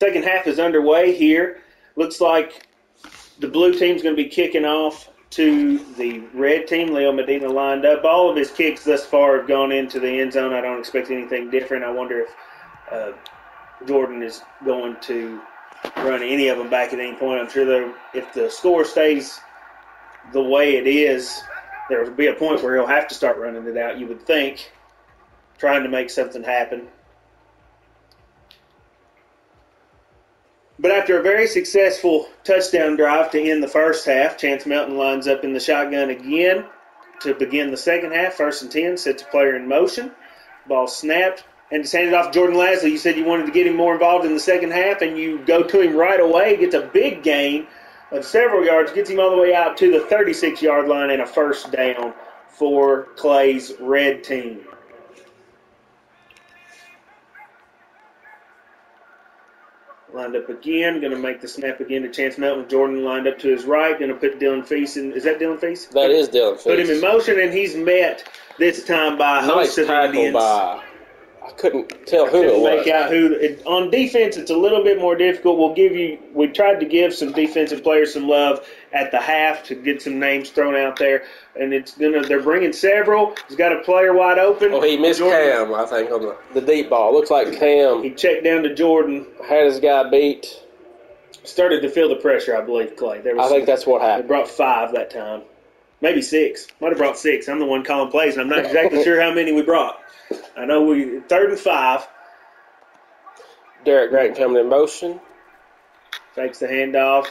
Second half is underway here. Looks like the blue team's going to be kicking off to the red team. Leo Medina lined up. All of his kicks thus far have gone into the end zone. I don't expect anything different. I wonder if uh, Jordan is going to run any of them back at any point. I'm sure if the score stays the way it is, there will be a point where he'll have to start running it out. You would think, trying to make something happen. But after a very successful touchdown drive to end the first half, Chance Melton lines up in the shotgun again to begin the second half. First and 10, sets a player in motion. Ball snapped and just handed off to Jordan Lasley. You said you wanted to get him more involved in the second half, and you go to him right away. Gets a big gain of several yards, gets him all the way out to the 36 yard line, and a first down for Clay's red team. Lined up again, going to make the snap again to Chance Melton. Jordan lined up to his right, going to put Dylan Feast in. Is that Dylan Feast? That is Dylan Feast. Put him in motion, and he's met this time by a Nice of tackle Indians. by. I couldn't tell who Couldn't it was. make out who. It, on defense, it's a little bit more difficult. We'll give you. We tried to give some defensive players some love at the half to get some names thrown out there, and it's gonna. They're bringing several. He's got a player wide open. Oh, he missed Jordan- Cam, I think, on the, the deep ball. Looks like Cam He checked down to Jordan. had his guy beat. Started to feel the pressure, I believe, Clay. There was I think that's what They happened. brought five that time. Maybe six. Might have brought six. I'm the one calling plays, and I'm not exactly sure how many we brought. I know we third and five. Derek Grant coming in motion. Takes the handoff.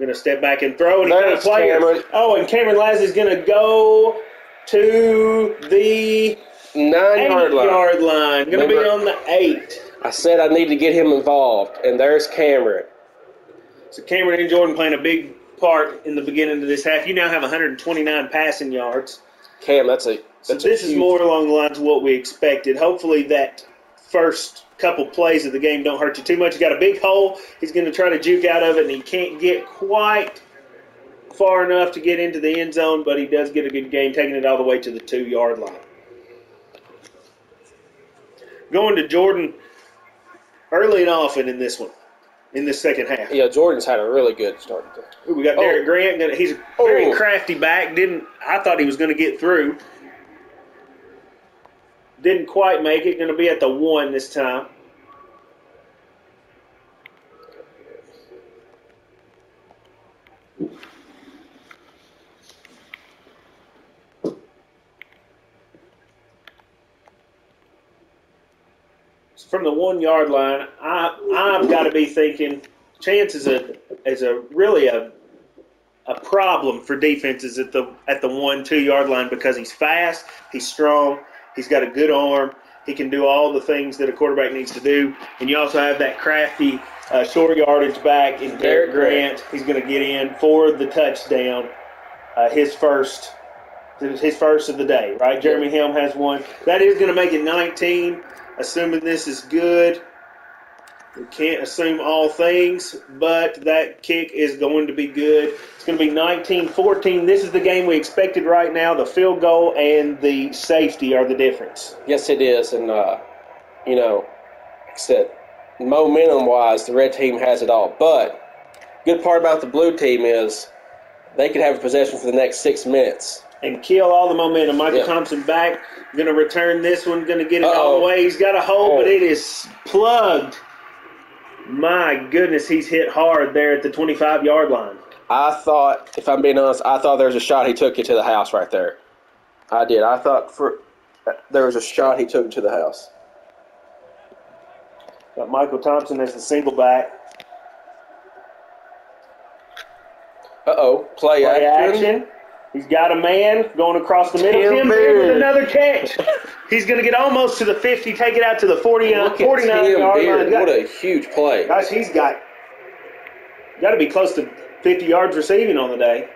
Gonna step back and throw, and he got a There's player. Cameron. Oh, and Cameron Lasley's gonna go to the Nine yard line. yard line. Gonna be on the eight. I said I need to get him involved, and there's Cameron. So Cameron and Jordan playing a big part in the beginning of this half. You now have 129 passing yards. Cam, that's a. So That's a this is more along the lines of what we expected. Hopefully that first couple plays of the game don't hurt you too much. He's got a big hole. He's going to try to juke out of it, and he can't get quite far enough to get into the end zone, but he does get a good game, taking it all the way to the two yard line. Going to Jordan early and often in this one, in this second half. Yeah, Jordan's had a really good start. Ooh, we got Oh. Derek Grant. He's a very Oh. crafty back. Didn't I thought he was going to get through. Didn't quite make it. Going to be at the one this time. From the one yard line, I I've got to be thinking. Chance is a is a really a a problem for defenses at the at the one two yard line because he's fast, he's strong, he's got a good arm, he can do all the things that a quarterback needs to do, and you also have that crafty uh, short yardage back in Derek Grant. He's going to get in for the touchdown, uh, his first his first of the day. Right, Jeremy Helm has one. That is going to make it 19. Assuming this is good. We can't assume all things, but that kick is going to be good. It's going to be 19 14. This is the game we expected right now. The field goal and the safety are the difference. Yes, it is, and uh, you know, like I said, momentum wise, the red team has it all. But good part about the blue team is they could have a possession for the next six minutes. And kill all the momentum. Michael Yeah. Thompson back. Going to return this one. Going to get it all Uh-oh. the way. He's got a hole, but Oh. it is plugged. My goodness, he's hit hard there at the 25 yard line. I thought, if I'm being honest, I thought there was a shot he took it to the house right there. I did. I thought for there was a shot he took it to the house. Got Michael Thompson as the single back. Uh oh, play, Play action. action. He's got a man going across the middle. Tim Tim Beard with another catch. He's going to get almost to the 50, take it out to the 49, uh, Look at 49 Tim yard Beard. line. What a huge play. Gosh, he's got got to be close to 50 yards receiving on the day,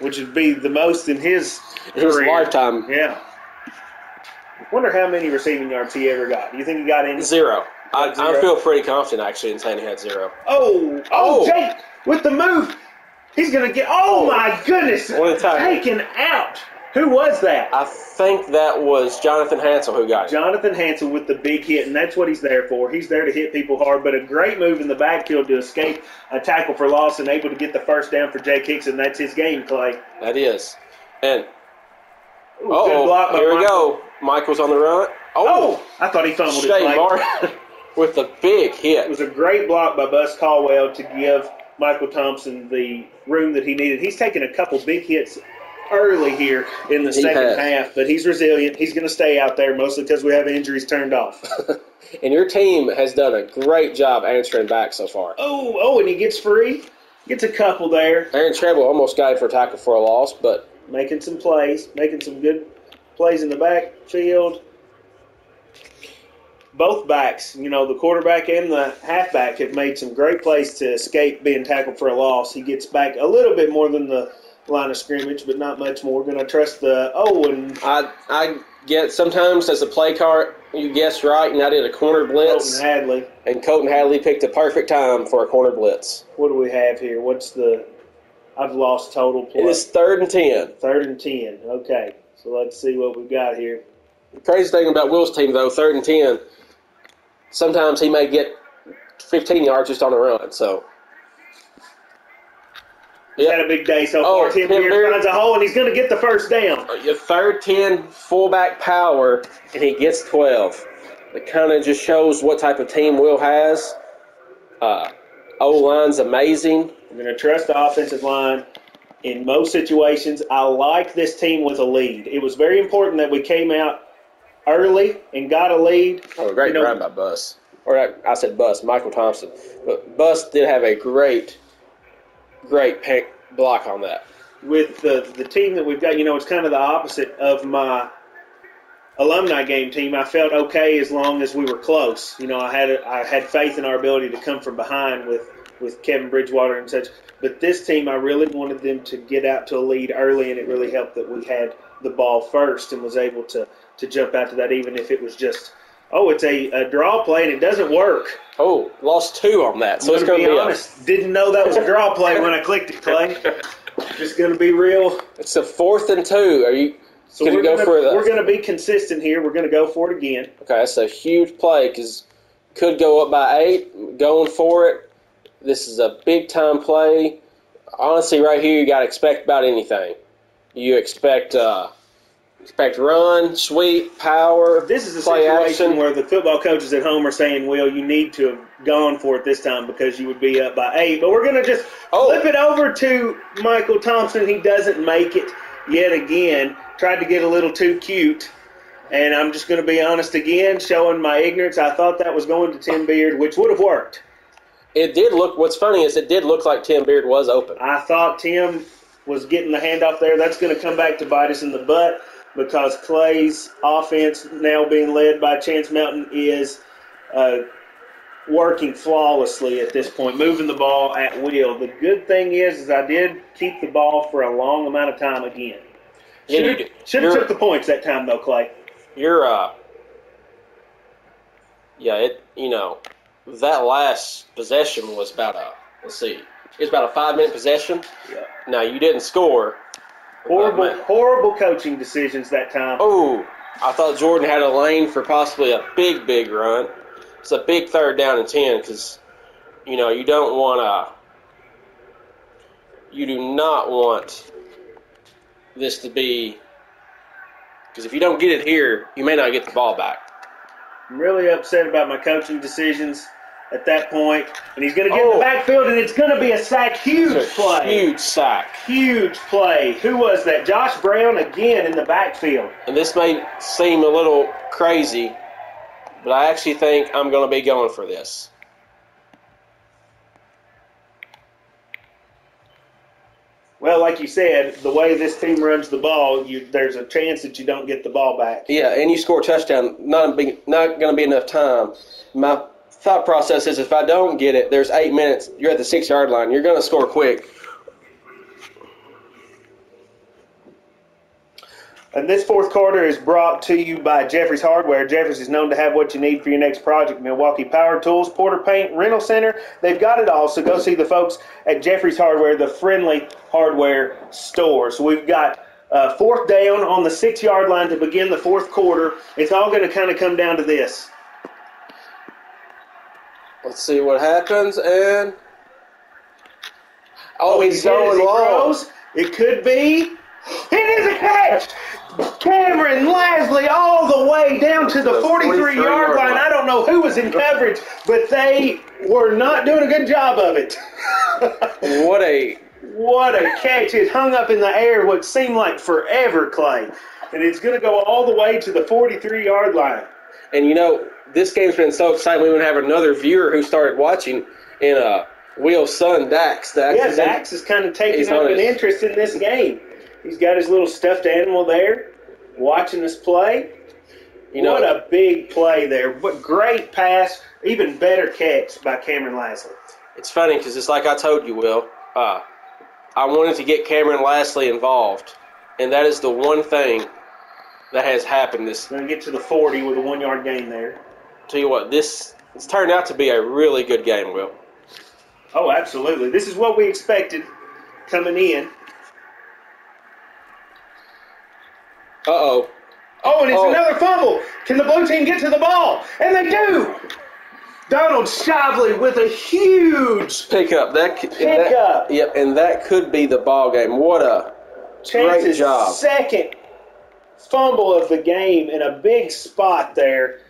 which would be the most in his His career. lifetime. Yeah. Wonder how many receiving yards he ever got. Do you think he got any? Zero. I, Zero. I feel pretty confident actually in saying he had zero. Oh, oh, Oh. Jake with the move. He's going to get. Oh, oh, my goodness. Taken out. Who was that? I think that was Jonathan Hansel who got it. Jonathan Hansel with the big hit, and that's what he's there for. He's there to hit people hard, but a great move in the backfield to escape a tackle for loss and able to get the first down for Jake and That's his game, Clay. That is. And Ooh, oh, here we Michael. go. Michael's on the run. Oh. oh, I thought he fumbled it. Shane Clay. Martin with a big hit. It was a great block by Bus Caldwell to give Michael Thompson the room that he needed. He's taken a couple big hits early here in the He second has. half, but he's resilient. He's going to stay out there mostly because we have injuries turned off. And your team has done a great job answering back so far. oh, oh, and he gets free. Gets a couple there, Aaron Treble almost got it for a tackle for a loss, but making some plays, making some good plays in the backfield. Both backs, you know, the quarterback and the halfback have made some great plays to escape being tackled for a loss. He gets back a little bit more than the line of scrimmage, but not much more. Going to trust the oh and I I get sometimes as a play card you guess right, and I did a corner blitz, Colton Hadley. and Colton Hadley picked a perfect time for a corner blitz. What do we have here? What's the? I've lost total It is third and ten. third and ten. Okay, so let's see what we've got here. The crazy thing about Will's team though, third and ten, sometimes he may get fifteen yards just on the run. So He's had a big day so Oh, far. Tim Tim Beard finds a hole and he's going to get the first down. your third ten fullback power, and he gets twelve. It kind of just shows what type of team Will has. Uh, O line's amazing. I'm going to trust the offensive line in most situations. I like this team with a lead. It was very important that we came out early and got a lead. Oh, great You know- run by Bus. Or I, I said Bus, Michael Thompson. But Bus did have a great, great pick block on that. with the the team that we've got, you know, it's kind of the opposite of my alumni game team. I felt okay as long as we were close. You know, I had I had faith in our ability to come from behind with with Kevin Bridgewater and such. But this team, I really wanted them to get out to a lead early, and it really helped that we had the ball first and was able to to jump out to that, even if it was just. Oh, it's a, a draw play and it doesn't work. Oh, lost two on that. So I'm it's gonna going to be be, honest. Didn't know that was a draw play when I clicked it, Clay. Just gonna be real. it's a fourth and two. Are you So going we're to go gonna, we're going to be consistent here. We're going to go for it again. Okay, that's a huge play because could go up by eight. Going for it. This is a big time play. Honestly, right here, you got to expect about anything. You expect uh, expect run, sweep, power. This is a situation action. where the football coaches at home are saying, "Well, you need to have gone for it this time because you would be up by eight. But we're going to just Oh. flip it over to Michael Thompson. He doesn't make it yet again. Tried to get a little too cute. And I'm just going to be honest again, showing my ignorance. I thought that was going to Tim Beard, which would have worked. It did look. What's funny is it did look like Tim Beard was open. I thought Tim was getting the handoff there. That's going to come back to bite us in the butt because Clay's offense, now being led by Chance Melton, is uh, working flawlessly at this point, moving the ball at will. The good thing is, is I did keep the ball for a long amount of time again. Should have took the points that time though, Clay. You're uh yeah, it you know, that last possession was about a let's see. It was about a five minute possession. Yeah. Now you didn't score. Horrible, man. horrible coaching decisions that time. Oh, I thought Jordan had a lane for possibly a big, big run. It's a big third down and ten because you know you don't want to. You do not want this to be because if you don't get it here, you may not get the ball back. I'm really upset about my coaching decisions at that. And he's going to get in Oh. the backfield, and it's going to be a sack. Huge a play. huge sack. Huge play. Who was that? Josh Brown again in the backfield. And this may seem a little crazy, but I actually think I'm going to be going for this. Well, like you said, the way this team runs the ball, you, there's a chance that you don't get the ball back. Yeah, and you score a touchdown. Not be, not going to be enough time. My thought process is if I don't get it, there's eight minutes. You're at the six yard line. You're going to score quick. And this fourth quarter is brought to you by Jeffrey's Hardware. Jeffrey's is known to have what you need for your next project. Milwaukee Power Tools, Porter Paint, Rental Center. They've got it all. So go see the folks at Jeffrey's Hardware, the friendly hardware store. So we've got Uh, fourth down on the six yard line to begin the fourth quarter. It's all going to kind of come down to this. Let's see what happens. And oh, oh he's He going long. throws. It could be. It is a catch! Cameron Lasley all the way down to the The 43 yard line. line. I don't know who was in coverage, but they were not doing a good job of it. What a what a catch. It hung up in the air what seemed like forever, Clay. And it's going to go all the way to the 43 yard line. And you know, this game's been so exciting. We would have another viewer who started watching in uh, Will's son, Dax. Dax Yeah, is in- Dax is kind of taking up an his- interest in this game. He's got his little stuffed animal there, watching us play. you know, what a big play there. What great pass. Even better catch by Cameron Lasley. it's funny because it's like I told you, Will. Uh, I wanted to get Cameron Lasley involved, and that is the one thing that has happened. This Going to get to the 40 with a one yard gain there. Tell you what, this it's turned out to be a really good game, Will. Oh, absolutely. This is what we expected coming in. Uh oh. Oh, and it's Oh. another fumble. Can the blue team get to the ball? And they do. Donald Shavley with a huge Pickup that Pickup. That, yep, and that could be the ball game. What a chances job. second fumble of the game in a big spot there.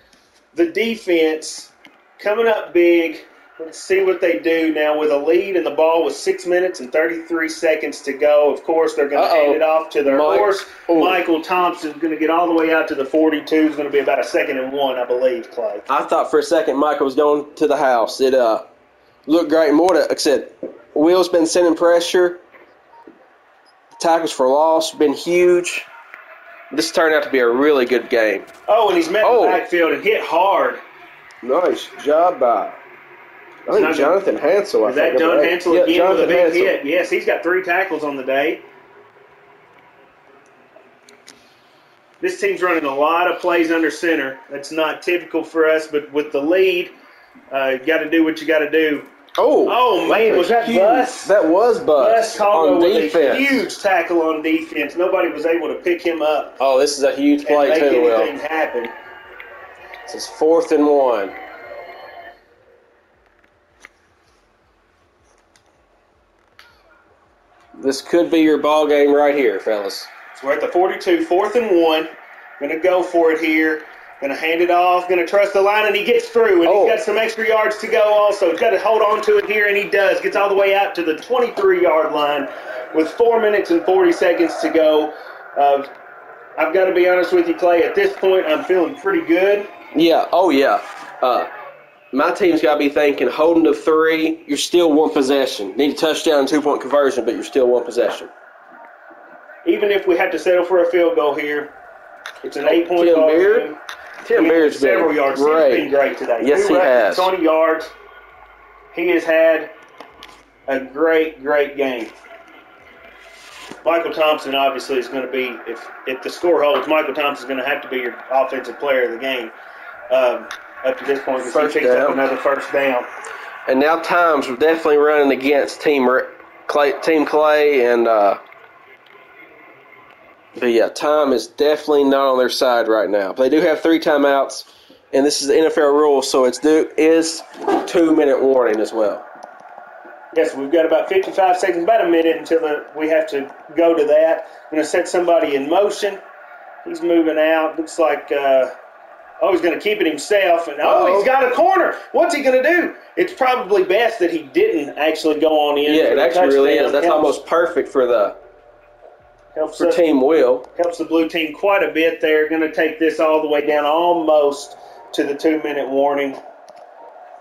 The defense coming up big. Let's see what they do now with a lead and the ball with six minutes and 33 seconds to go. Of course, they're going to hand it off to their Mike- horse. Ooh. Michael Thompson's going to get all the way out to the 42. It's going to be about a second and one, I believe, Clay. I thought for a second Michael was going to the house. It uh looked great. More to, like I said, Will's been sending pressure. Tackles for loss been huge. This turned out to be a really good game. Oh, and he's met Oh. the backfield and hit hard. Nice job by I think Not- Jonathan Hansel. I Is that John. Hansel Yeah, again Jonathan with a big Hansel. hit? Yes, he's got three tackles on the day. This team's running a lot of plays under center. That's not typical for us, but with the lead, uh, you got to do what you got to do. Oh, Oh man, was that huge. Bus? That was Bus, Bus Caldwell on defense. a huge tackle on defense. Nobody was able to pick him up Oh, this is a huge play make too, Will. anything happen. This is fourth and one. This could be your ball game right here, fellas. So we're at the 42, fourth and one. Going to go for it here. Going to hand it off. Going to trust the line, and he gets through. And Oh. he's got some extra yards to go also. He's got to hold on to it here, and he does. Gets all the way out to the 23 yard line with four minutes and 40 seconds to go. Uh, I've got to be honest with you, Clay. At this point, I'm feeling pretty good. Yeah. Oh, yeah. Uh, my team's got to be thinking holding to three. You're still one possession. Need a touchdown and two point conversion, but you're still one possession. Even if we have to settle for a field goal here, it's an eight point Tim ball game. Tim been several yards. He's great. been great today. Yes, Two he has. 20 yards. He has had a great, great game. Michael Thompson obviously is going to be if if the score holds. Michael Thompson is going to have to be your offensive player of the game um, up to this point because First he picks up another first down. And now times we're definitely running against Team Clay, Team Clay, and uh, but yeah, time is definitely not on their side right now. But they do have three timeouts, and this is the NFL rule, so it's do is two minute warning as well. Yes, we've got about 55 seconds, about a minute until the, we have to go to that. I'm going to set somebody in motion. He's moving out. Looks like, uh, oh, he's going to keep it himself. And oh, Uh-oh. he's got a corner. What's he going to do? It's probably best that he didn't actually go on in. Yeah, it actually really is. That's almost perfect for the helps, for us- Team Will. helps the blue team quite a bit there. Going to take this all the way down almost to the two minute warning.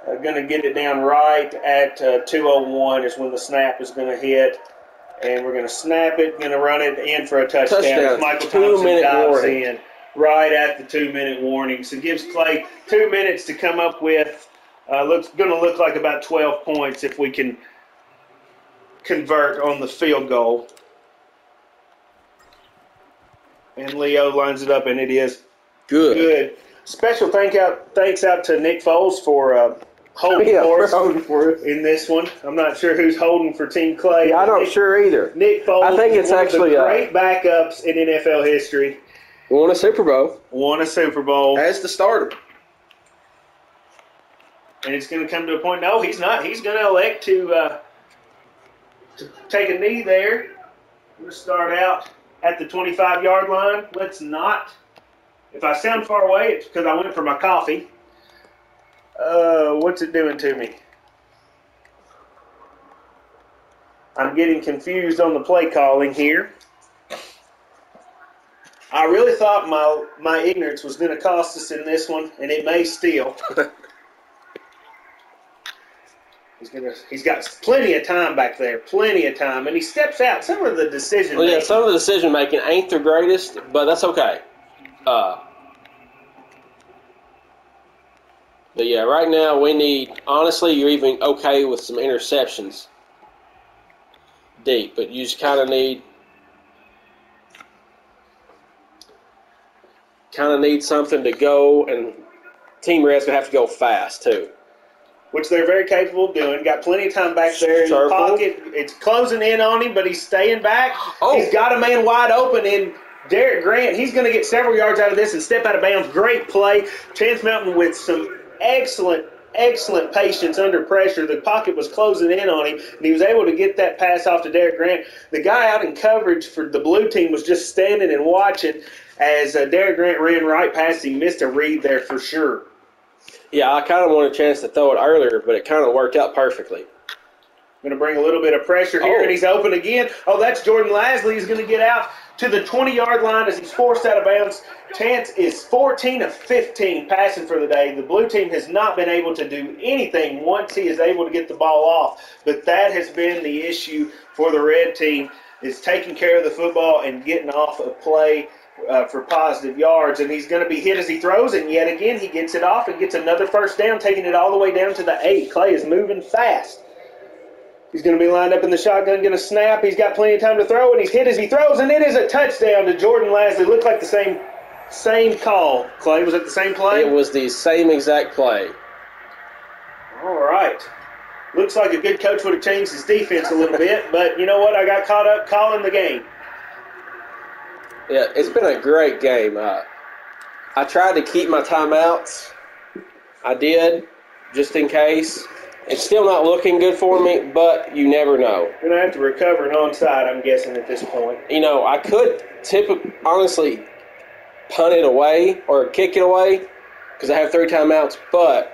Uh, going to get it down right at uh, 201 is when the snap is going to hit. And we're going to snap it, going to run it in for a touchdown. Touchdown. Michael Two Thompson dives warning. in right at the two minute warning. So gives Clay two minutes to come up with. Uh, looks going to look like about 12 points if we can convert on the field goal. And Leo lines it up, and it is Good. good. Special thank out thanks out to Nick Foles for uh, holding Yeah, for us holding for us. in this one. I'm not sure who's holding for Team Clay. Yeah, I'm not Nick, sure either. Nick Foles. I think it's one actually, of uh, the great backups in NFL history. Won a Super Bowl Won a Super Bowl, as the starter. and it's going to come to a point. No, he's not. He's going to elect to uh, to take a knee there. To start out at the 25 yard line. Let's not. If I sound far away, it's because I went for my coffee. Uh, what's it doing to me? I'm getting confused on the play calling here. I really thought my my ignorance was going to cost us in this one, and it may still. he's gonna he's got plenty of time back there, plenty of time, and he steps out. Some of the decision. Well, yeah, some of the decision making ain't the greatest, but that's okay. Uh, but yeah, right now we need. Honestly, you're even okay with some interceptions deep, but you just kind of need. Kind of need something to go, and Team Red's gonna have to go fast too. Which they're very capable of doing. Got plenty of time back there in the pocket. It's closing in on him, but he's staying back. Oh. He's got a man wide open in Derek Grant. He's going to get several yards out of this and step out of bounds. Great play. Chance Melton with some excellent, excellent patience under pressure. The pocket was closing in on him, and he was able to get that pass off to Derek Grant. The guy out in coverage for the blue team was just standing and watching as uh, Derek Grant ran right past him. Missed a read there for sure. Yeah, I kind of wanted a chance to throw it earlier, but it kind of worked out perfectly. I'm Going to bring a little bit of pressure here, Oh. and he's open again. Oh, that's Jordan Lasley. He's going to get out to the 20 yard line as he's forced out of bounds. Chance is 14 of 15 passing for the day. The blue team has not been able to do anything once he is able to get the ball off, but that has been the issue for the red team is taking care of the football and getting off a play uh, for positive yards, and he's going to be hit as he throws, and yet again he gets it off and gets another first down, taking it all the way down to the eight. Clay is moving fast. He's going to be lined up in the shotgun, going to snap. He's got plenty of time to throw, and he's hit as he throws, and it is a touchdown to Jordan Lasley. Looked like the same same call. Clay, was it the same play? It was the same exact play. All right. Looks like a good coach would have changed his defense a little bit, but you know what? I got caught up calling the game. Yeah, it's been a great game. Uh, I tried to keep my timeouts. I did, just in case. It's still not looking good for me, but you never know. Going to have to recover an onside, I'm guessing, at this point. You know, I could typically, honestly, punt it away or kick it away because I have three timeouts, but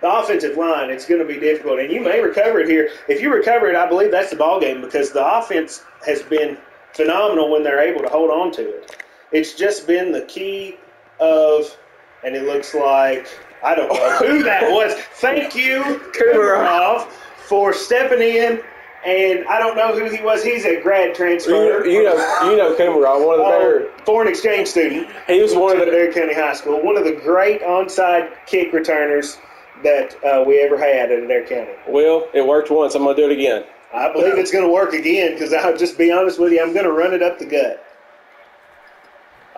The offensive line, it's going to be difficult, and you may recover it here. If you recover it, I believe that's the ball game because the offense has been phenomenal when they're able to hold on to it. It's just been the key of, and it looks like I don't know who that was. Thank you, Kumarov, for stepping in. And I don't know who he was. He's a grad transfer. you, you know, you know Kumarov, one of the Oh, foreign exchange student. He was one of the Adair County High School. One of the great onside kick returners that uh, we ever had at Adair County. Well, it worked once. I'm gonna do it again. I believe it's going to work again because I'll just be honest with you, I'm going to run it up the gut.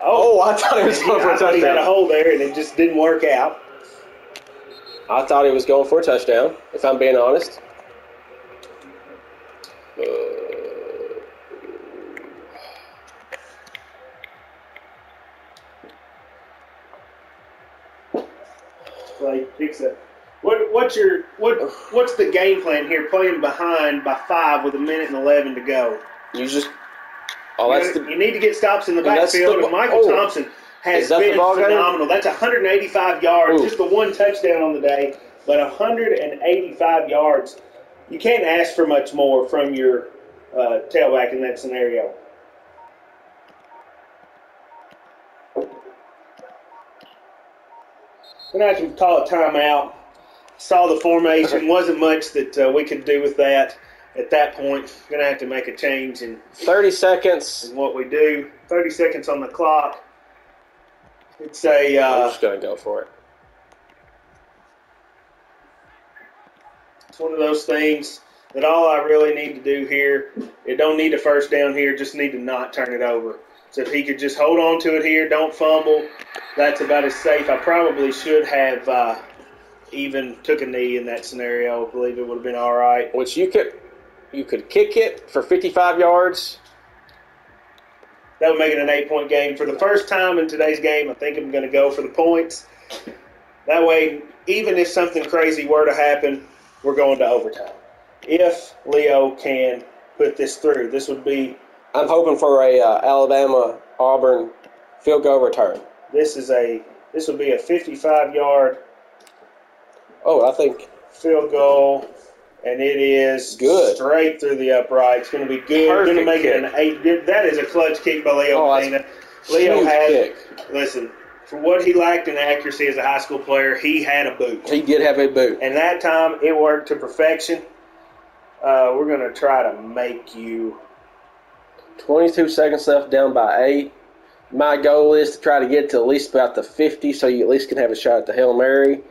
Oh, I thought he was going for a thought he had a hole there and it just didn't work out. I thought he was going for a touchdown. If I'm being honest. Uh, Like, fix it. What, what's your what? What's the game plan here? Playing behind by five with a minute and eleven to go. you just. Oh, that's you, the. you need to get stops in the backfield. and Michael oh. Thompson has been ball game? phenomenal. That's 185 yards, Ooh. just the one touchdown on the day, but 185 yards. You can't ask for much more from your uh, tailback in that scenario. Gonna have to call a timeout. Saw the formation, wasn't much that uh, we could do with that at that point. Gonna have to make a change in 30 seconds. is what we do. 30 seconds on the clock. It's a I'm uh, just going to go for it. it's one of those things that all I really need to do here, it don't need a first down here, just need to not turn it over. So if he could just hold on to it here, don't fumble, that's about as safe. I probably should have uh, even took a knee in that scenario, I believe it would have been all right. Which you could you could kick it for 55 yards. That would make it an eight point game. For the first time in today's game, I think I'm going to go for the points. That way, even if something crazy were to happen, we're going to overtime. If Leo can put this through, this would be I'm hoping for a uh, Alabama Auburn field goal return. this is a this would be a 55 yard Oh, I think field goal, and it is Good. straight through the upright. It's going to be good. Going to Perfect make it an eight. That is a clutch kick by Leo Oh, Medina. Leo had kick. listen for what he lacked in accuracy as a high school player. He had a boot, He did have a boot. and that time it worked to perfection. Uh, we're going to try to make you. 22 seconds left, down by eight. My goal is to try to get to at least about the 50, so you at least can have a shot at the hail mary.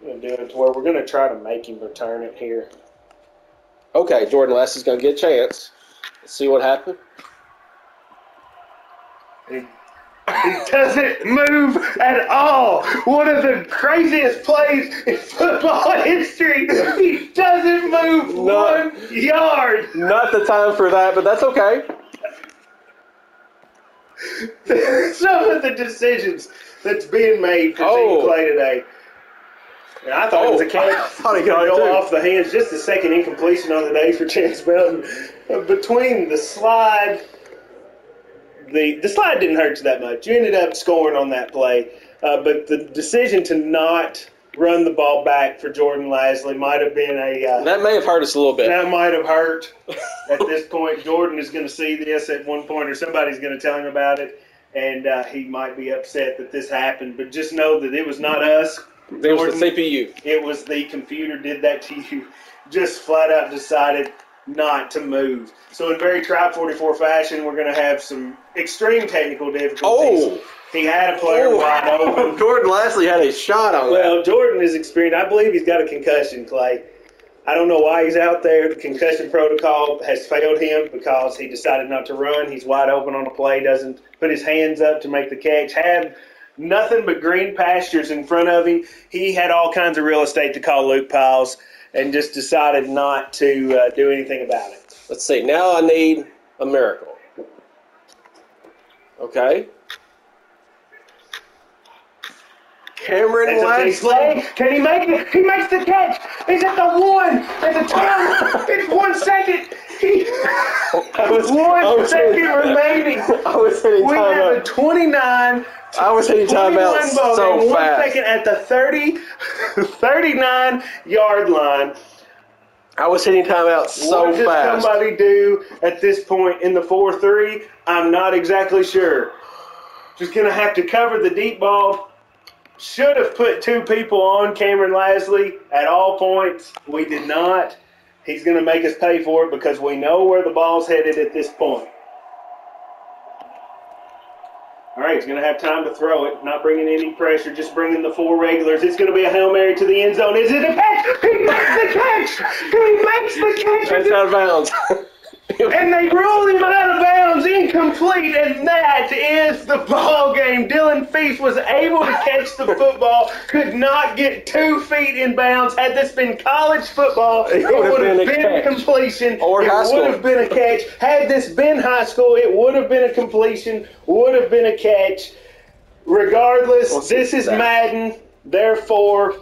We're going to do it to where we're going to try to make him return it here. Okay, Jordan Lasley's going to get a chance. Let's see what happens. He, he doesn't move at all. One of the craziest plays in football history. He doesn't move No. one yard. Not the time for that, but that's okay. Some of the decisions that's being made for Oh. Team Clay today. And I thought it was a Oh, catch. I thought he got it too. off the hands. Just the second incompletion on the day for Chance Melton. Uh, Between the slide, the the slide didn't hurt you that much. You ended up scoring on that play, uh, but the decision to not run the ball back for Jordan Lasley might have been a uh, That may have hurt us a little bit. that might have hurt. At this point, Jordan is going to see this at one point, or somebody's going to tell him about it, and uh, he might be upset that this happened. But just know that it was not us. It was the CPU. It was the computer did that to you. Just flat out decided not to move. So in very Tribe 44 fashion, we're going to have some extreme technical difficulties. Oh. He had a player oh. wide open. Jordan Lasley had a shot on that. Well, Jordan is experienced. I believe he's got a concussion, Clay. I don't know why he's out there. The concussion protocol has failed him because he decided not to run. He's wide open on a play, doesn't put his hands up to make the catch. Had nothing but green pastures in front of him. He had all kinds of real estate to call Luke Piles and just decided not to uh, do anything about it. Let's see. Now I need a miracle. Okay. Cameron That's a big Lasley. play. Can he make it? He makes the catch. He's at the one. At the time. It's one second. He, I was, one I was second hitting, remaining. I was hitting We have a 29 I was hitting 21 timeout ball so one fast. second at the 30, 39 yard line. I was hitting timeout so what fast. somebody do at this point in the 4 3? I'm not exactly sure. Just going to have to cover the deep ball. Should have put two people on Cameron Lasley at all points. We did not. He's going to make us pay for it because we know where the ball's headed at this point. All right, he's going to have time to throw it, not bringing any pressure, just bringing the four regulars. It's going to be a Hail Mary to the end zone. Is it a catch? He makes the catch! He makes the catch! That's out of bounds. And they rule him out of bounds, incomplete, and that is the ball game. Dylan Feast was able to catch the football, could not get two feet in bounds. Had this been college football, it, would have would have been been, completion. Or it would have been a catch. Had this been high school, it would have been a completion, would have been a catch. Regardless, We'll this is that. Madden. Therefore,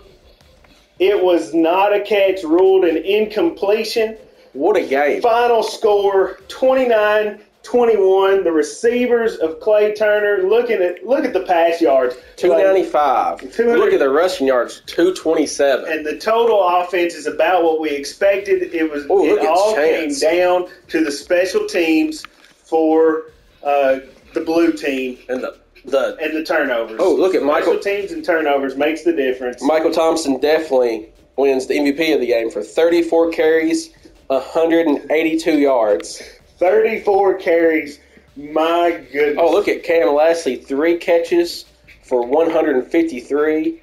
it was not a catch, ruled an incompletion. what a game. Final score 29 21. The receivers of Clay Turner looking at look at the pass yards. 295. 200. Look at the rushing yards. 227. And the total offense is about what we expected. It was Oh, look it all Chance. came down to the special teams for uh, the blue team And the, the and the turnovers. Oh, look at Michael- Special teams and turnovers makes the difference. Michael Thompson definitely wins the MVP of the game for 34 carries, 182 yards. 34 carries. My goodness. Oh, look at Cam Lasley, three catches for 153.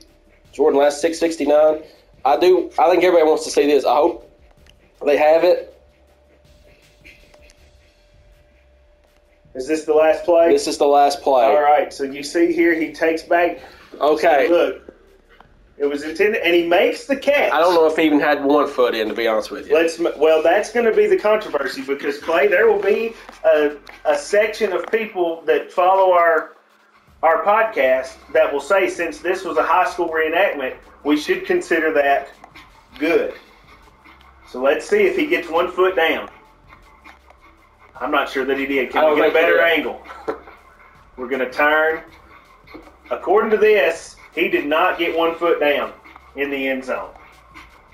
Jordan Last 669. I do. I think everybody wants to see this. I hope they have it. Is this the last play? This is the last play. All right. So you see here, he takes back Okay. Look, It was intended, and he makes the catch. I don't know if he even had one foot in, to be honest with you. Let's well, that's going to be the controversy because Clay, there will be a, a section of people that follow our our podcast that will say, since this was a high school reenactment, we should consider that good. So let's see if he gets one foot down. I'm not sure that he did. Can we get a better angle? We're going to turn. According to this, he did not get one foot down in the end zone.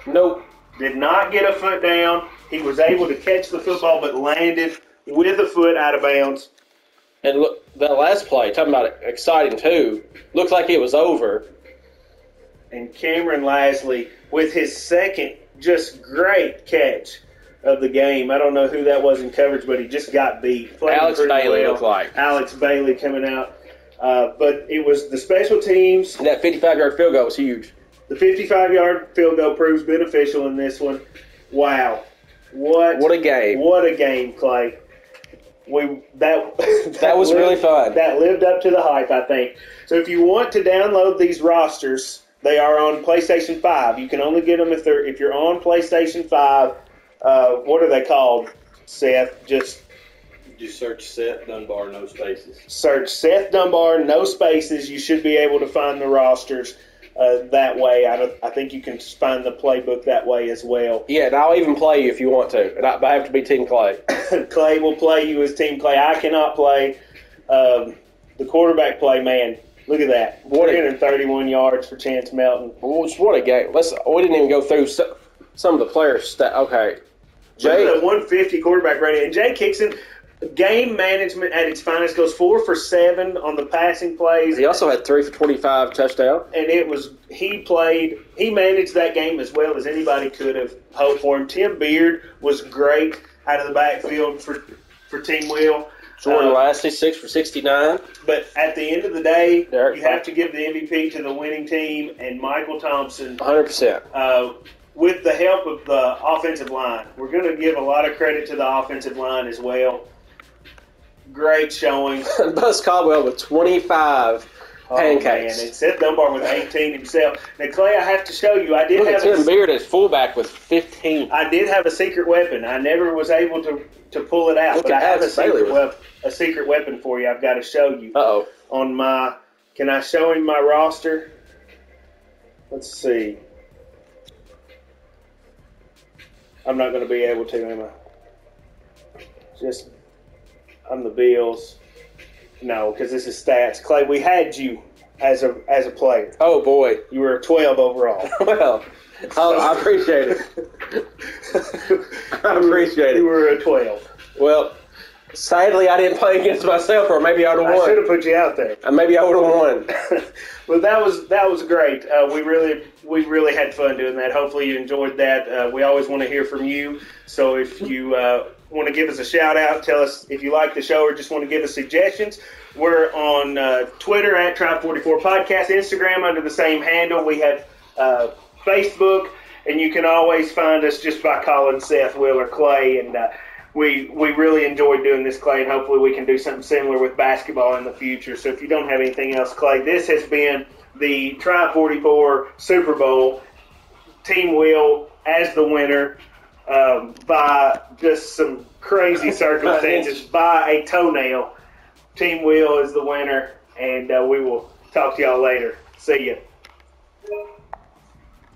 Nope. Did not get a foot down. He was able to catch the football, but landed with a foot out of bounds. And look, that last play, talking about exciting too, looked like it was over. And Cameron Lasley with his second just great catch of the game. I don't know who that was in coverage, but he just got beat. Alex Bailey well. looked like. Alex Bailey coming out. Uh, but it was the special teams. And that 55 yard field goal was huge. The 55 yard field goal proves beneficial in this one. Wow. What What a game. What a game, Clay. We that That was really fun. That lived up to the hype, I think. So if you want to download these rosters, they are on PlayStation Five. You can only get them if they're if you're on PlayStation Five. Uh, what are they called, Seth? Just Just search Seth Dunbar, no spaces. search Seth Dunbar, no spaces. You should be able to find the rosters uh, that way. I, I think you can find the playbook that way as well. Yeah, and I'll even play you if you want to. And I, I have to be Team Clay. Clay will play you as Team Clay. I cannot play um, the quarterback play. Man, look at that! What a- yards for Chance Melton. What a game. Let's. We didn't even go through so, some of the players' stat. Okay. Look at Jay, that 150 quarterback rating. And Jay Kickson, game management at its finest, goes four for seven on the passing plays. he also had three for 25 touchdown. and it was he played he managed that game as well as anybody could have hoped for him. Tim Beard was great out of the backfield for for Team Will. Jordan Uh, Lasley, six for 69. but at the end of the day, Derek you have to give the MVP to the winning team and Michael Thompson. 100%. Uh, with the help of the offensive line, we're going to give a lot of credit to the offensive line as well. Great showing. Buzz Caldwell with 25 Oh, man. pancakes. And Seth Dunbar with 18 himself. Now, Clay, I have to show you, I did Look have at a- Beard as fullback with 15. I did have a secret weapon. I never was able to, to pull it out, Look but I have a secret, wep- a secret weapon for you. I've got to show you Uh oh. on my. Can I show him my roster? Let's see. I'm not going to be able to, am I? Just, I'm the Bills. No, because this is stats. Clay, we had you as a as a player. Oh boy. You were a 12 overall. Well, oh, I appreciate it. I appreciate it. You were a 12. Well, sadly, I didn't play against myself, or maybe I would have won. I should have put you out there. Maybe I would have won. well, that was that was great. Uh, we really we really had fun doing that. Hopefully, you enjoyed that. Uh, we always want to hear from you. So if you uh, want to give us a shout out, tell us if you like the show or just want to give us suggestions. We're on uh, Twitter at Tribe44 Podcast, Instagram under the same handle. We have uh, Facebook, and you can always find us just by calling Seth Will, or Clay. And uh, we we really enjoyed doing this, Clay, and hopefully we can do something similar with basketball in the future. So if you don't have anything else, Clay, this has been the Tribe 44 Super Bowl. Team Will as the winner um, by just some crazy circumstances, by a toenail. Team Will is the winner, and uh, we will talk to y'all later. See ya.